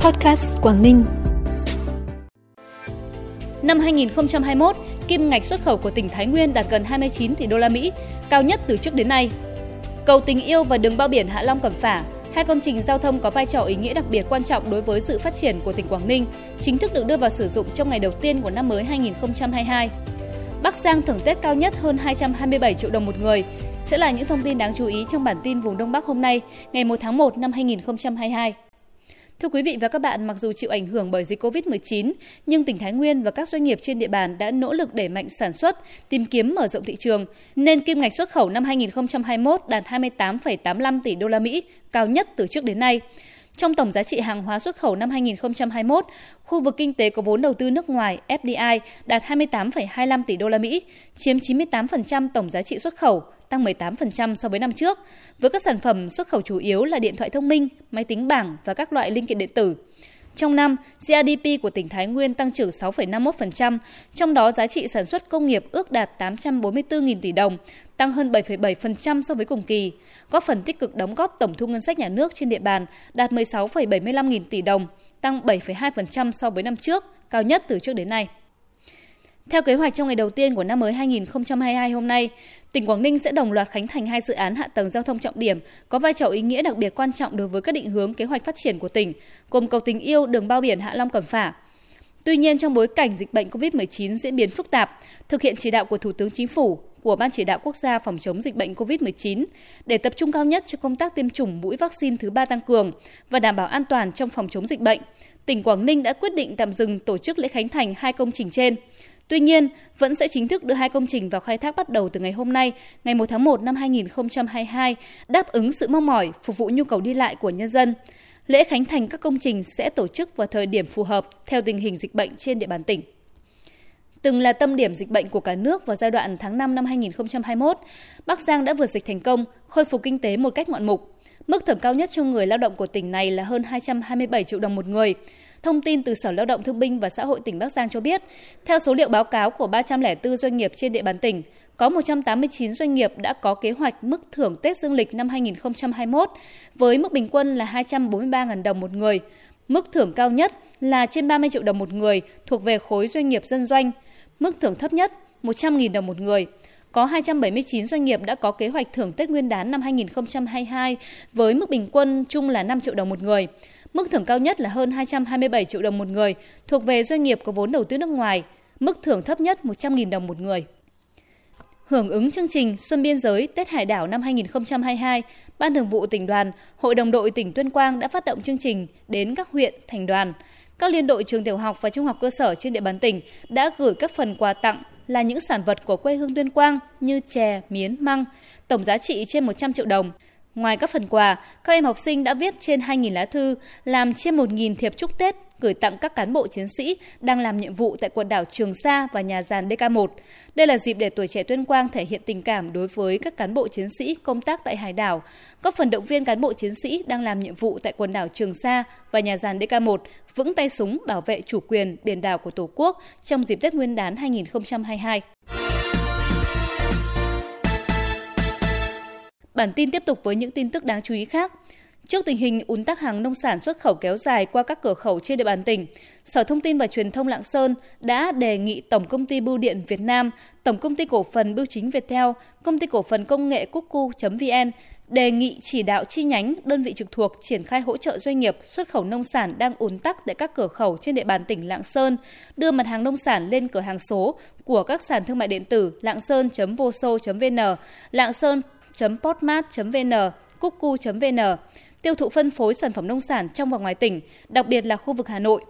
Podcast Quảng Ninh. Năm 2021, kim ngạch xuất khẩu của tỉnh Thái Nguyên đạt gần 29 tỷ đô la Mỹ, cao nhất từ trước đến nay. Cầu Tình Yêu và đường bao biển Hạ Long Cẩm Phả, hai công trình giao thông có vai trò ý nghĩa đặc biệt quan trọng đối với sự phát triển của tỉnh Quảng Ninh, chính thức được đưa vào sử dụng trong ngày đầu tiên của năm mới 2022. Bắc Giang thưởng Tết cao nhất hơn 227 triệu đồng một người, sẽ là những thông tin đáng chú ý trong bản tin vùng Đông Bắc hôm nay, ngày 1 tháng 1 năm 2022. Thưa quý vị và các bạn, mặc dù chịu ảnh hưởng bởi dịch COVID-19, nhưng tỉnh Thái Nguyên và các doanh nghiệp trên địa bàn đã nỗ lực đẩy mạnh sản xuất, tìm kiếm mở rộng thị trường, nên kim ngạch xuất khẩu năm 2021 đạt 28,85 tỷ đô la Mỹ, cao nhất từ trước đến nay. Trong tổng giá trị hàng hóa xuất khẩu năm 2021, khu vực kinh tế có vốn đầu tư nước ngoài FDI đạt 28,25 tỷ đô la Mỹ, chiếm 98% tổng giá trị xuất khẩu, tăng 18% so với năm trước, với các sản phẩm xuất khẩu chủ yếu là điện thoại thông minh, máy tính bảng và các loại linh kiện điện tử. Trong năm, GDP của tỉnh Thái Nguyên tăng trưởng 6,51%, trong đó giá trị sản xuất công nghiệp ước đạt 844.000 tỷ đồng, tăng hơn 7,7% so với cùng kỳ, góp phần tích cực đóng góp tổng thu ngân sách nhà nước trên địa bàn đạt 16,75 nghìn tỷ đồng, tăng 7,2% so với năm trước, cao nhất từ trước đến nay. Theo kế hoạch trong ngày đầu tiên của năm mới 2022 hôm nay, tỉnh Quảng Ninh sẽ đồng loạt khánh thành hai dự án hạ tầng giao thông trọng điểm có vai trò ý nghĩa đặc biệt quan trọng đối với các định hướng kế hoạch phát triển của tỉnh, gồm cầu tình yêu đường bao biển Hạ Long Cẩm Phả. Tuy nhiên trong bối cảnh dịch bệnh COVID-19 diễn biến phức tạp, thực hiện chỉ đạo của Thủ tướng Chính phủ, của Ban chỉ đạo quốc gia phòng chống dịch bệnh COVID-19 để tập trung cao nhất cho công tác tiêm chủng mũi vaccine thứ ba tăng cường và đảm bảo an toàn trong phòng chống dịch bệnh, tỉnh Quảng Ninh đã quyết định tạm dừng tổ chức lễ khánh thành hai công trình trên. Tuy nhiên, vẫn sẽ chính thức đưa hai công trình vào khai thác bắt đầu từ ngày hôm nay, ngày 1 tháng 1 năm 2022, đáp ứng sự mong mỏi, phục vụ nhu cầu đi lại của nhân dân. Lễ khánh thành các công trình sẽ tổ chức vào thời điểm phù hợp theo tình hình dịch bệnh trên địa bàn tỉnh. Từng là tâm điểm dịch bệnh của cả nước vào giai đoạn tháng 5 năm 2021, Bắc Giang đã vượt dịch thành công, khôi phục kinh tế một cách ngoạn mục. Mức thưởng cao nhất cho người lao động của tỉnh này là hơn 227 triệu đồng một người. Thông tin từ Sở Lao động Thương binh và Xã hội tỉnh Bắc Giang cho biết, theo số liệu báo cáo của 304 doanh nghiệp trên địa bàn tỉnh, có 189 doanh nghiệp đã có kế hoạch mức thưởng Tết Dương lịch năm 2021 với mức bình quân là 243.000 đồng một người. Mức thưởng cao nhất là trên 30 triệu đồng một người thuộc về khối doanh nghiệp dân doanh. Mức thưởng thấp nhất 100.000 đồng một người. Có 279 doanh nghiệp đã có kế hoạch thưởng Tết Nguyên đán năm 2022 với mức bình quân chung là 5 triệu đồng một người. Mức thưởng cao nhất là hơn 227 triệu đồng một người, thuộc về doanh nghiệp có vốn đầu tư nước ngoài. Mức thưởng thấp nhất 100.000 đồng một người. Hưởng ứng chương trình Xuân Biên giới Tết Hải đảo năm 2022, Ban Thường vụ tỉnh đoàn, Hội đồng đội tỉnh Tuyên Quang đã phát động chương trình đến các huyện, thành đoàn. Các liên đội trường tiểu học và trung học cơ sở trên địa bàn tỉnh đã gửi các phần quà tặng là những sản vật của quê hương Tuyên Quang như chè, miến, măng, tổng giá trị trên 100 triệu đồng. Ngoài các phần quà, các em học sinh đã viết trên 2.000 lá thư, làm trên 1.000 thiệp chúc Tết gửi tặng các cán bộ chiến sĩ đang làm nhiệm vụ tại quần đảo Trường Sa và nhà giàn DK1. Đây là dịp để tuổi trẻ Tuyên Quang thể hiện tình cảm đối với các cán bộ chiến sĩ công tác tại hải đảo, góp phần động viên cán bộ chiến sĩ đang làm nhiệm vụ tại quần đảo Trường Sa và nhà giàn DK1 vững tay súng bảo vệ chủ quyền biển đảo của Tổ quốc trong dịp Tết Nguyên đán 2022. Bản tin tiếp tục với những tin tức đáng chú ý khác. Trước tình hình ùn tắc hàng nông sản xuất khẩu kéo dài qua các cửa khẩu trên địa bàn tỉnh, Sở Thông tin và Truyền thông Lạng Sơn đã đề nghị Tổng công ty Bưu điện Việt Nam, Tổng công ty cổ phần Bưu chính Viettel, Công ty cổ phần công nghệ Cuckoo.vn đề nghị chỉ đạo chi nhánh, đơn vị trực thuộc triển khai hỗ trợ doanh nghiệp xuất khẩu nông sản đang ùn tắc tại các cửa khẩu trên địa bàn tỉnh Lạng Sơn, đưa mặt hàng nông sản lên cửa hàng số của các sàn thương mại điện tử lạng sơn.voso.vn, lạng sơn sơn.portmart.vn, cuckoo.vn tiêu thụ phân phối sản phẩm nông sản trong và ngoài tỉnh, đặc biệt là khu vực Hà Nội.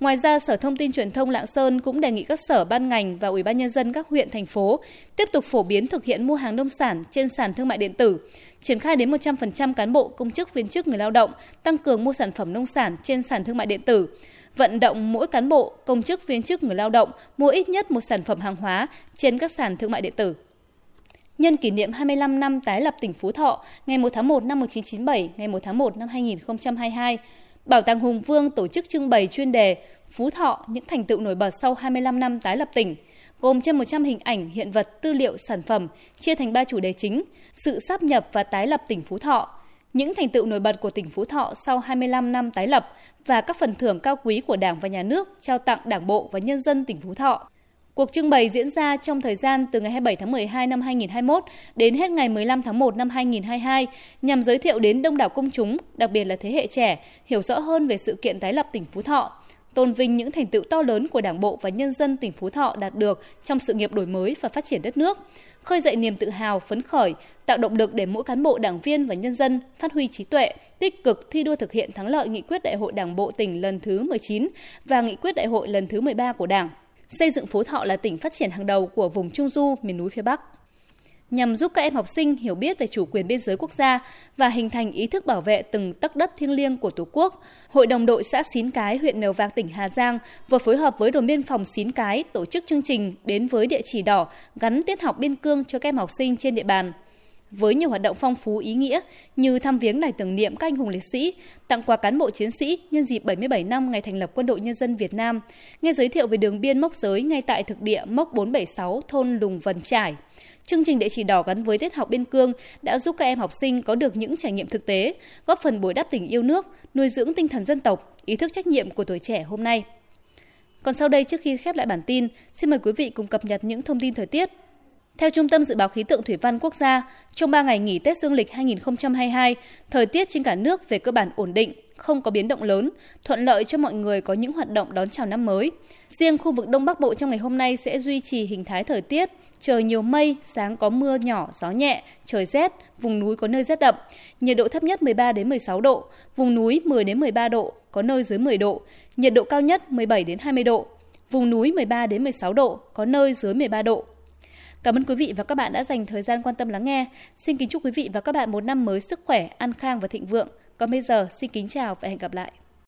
Ngoài ra, Sở Thông tin Truyền thông Lạng Sơn cũng đề nghị các sở ban ngành và Ủy ban nhân dân các huyện thành phố tiếp tục phổ biến thực hiện mua hàng nông sản trên sàn thương mại điện tử, triển khai đến 100% cán bộ, công chức, viên chức người lao động tăng cường mua sản phẩm nông sản trên sàn thương mại điện tử, vận động mỗi cán bộ, công chức, viên chức người lao động mua ít nhất một sản phẩm hàng hóa trên các sàn thương mại điện tử. Nhân kỷ niệm 25 năm tái lập tỉnh Phú Thọ, ngày 1 tháng 1 năm 1997, ngày 1 tháng 1 năm 2022, Bảo tàng Hùng Vương tổ chức trưng bày chuyên đề Phú Thọ những thành tựu nổi bật sau 25 năm tái lập tỉnh, gồm trên 100 hình ảnh, hiện vật, tư liệu, sản phẩm, chia thành 3 chủ đề chính: sự sáp nhập và tái lập tỉnh Phú Thọ, những thành tựu nổi bật của tỉnh Phú Thọ sau 25 năm tái lập và các phần thưởng cao quý của Đảng và Nhà nước trao tặng Đảng bộ và nhân dân tỉnh Phú Thọ. Cuộc trưng bày diễn ra trong thời gian từ ngày 27 tháng 12 năm 2021 đến hết ngày 15 tháng 1 năm 2022 nhằm giới thiệu đến đông đảo công chúng, đặc biệt là thế hệ trẻ, hiểu rõ hơn về sự kiện tái lập tỉnh Phú Thọ, tôn vinh những thành tựu to lớn của Đảng bộ và nhân dân tỉnh Phú Thọ đạt được trong sự nghiệp đổi mới và phát triển đất nước, khơi dậy niềm tự hào, phấn khởi, tạo động lực để mỗi cán bộ đảng viên và nhân dân phát huy trí tuệ, tích cực thi đua thực hiện thắng lợi nghị quyết Đại hội Đảng bộ tỉnh lần thứ 19 và nghị quyết Đại hội lần thứ 13 của Đảng xây dựng Phú Thọ là tỉnh phát triển hàng đầu của vùng Trung Du, miền núi phía Bắc. Nhằm giúp các em học sinh hiểu biết về chủ quyền biên giới quốc gia và hình thành ý thức bảo vệ từng tấc đất thiêng liêng của Tổ quốc, Hội đồng đội xã Xín Cái, huyện Mèo Vạc, tỉnh Hà Giang vừa phối hợp với đồn biên phòng Xín Cái tổ chức chương trình đến với địa chỉ đỏ gắn tiết học biên cương cho các em học sinh trên địa bàn với nhiều hoạt động phong phú ý nghĩa như thăm viếng đài tưởng niệm các anh hùng liệt sĩ, tặng quà cán bộ chiến sĩ nhân dịp 77 năm ngày thành lập Quân đội Nhân dân Việt Nam, nghe giới thiệu về đường biên mốc giới ngay tại thực địa mốc 476 thôn Lùng Vần Trải. Chương trình địa chỉ đỏ gắn với tiết học biên cương đã giúp các em học sinh có được những trải nghiệm thực tế, góp phần bồi đắp tình yêu nước, nuôi dưỡng tinh thần dân tộc, ý thức trách nhiệm của tuổi trẻ hôm nay. Còn sau đây trước khi khép lại bản tin, xin mời quý vị cùng cập nhật những thông tin thời tiết theo Trung tâm Dự báo Khí tượng Thủy văn Quốc gia, trong 3 ngày nghỉ Tết Dương lịch 2022, thời tiết trên cả nước về cơ bản ổn định, không có biến động lớn, thuận lợi cho mọi người có những hoạt động đón chào năm mới. Riêng khu vực Đông Bắc Bộ trong ngày hôm nay sẽ duy trì hình thái thời tiết, trời nhiều mây, sáng có mưa nhỏ, gió nhẹ, trời rét, vùng núi có nơi rét đậm, nhiệt độ thấp nhất 13 đến 16 độ, vùng núi 10 đến 13 độ, có nơi dưới 10 độ, nhiệt độ cao nhất 17 đến 20 độ, vùng núi 13 đến 16 độ, có nơi dưới 13 độ. Cảm ơn quý vị và các bạn đã dành thời gian quan tâm lắng nghe. Xin kính chúc quý vị và các bạn một năm mới sức khỏe, an khang và thịnh vượng. Còn bây giờ, xin kính chào và hẹn gặp lại.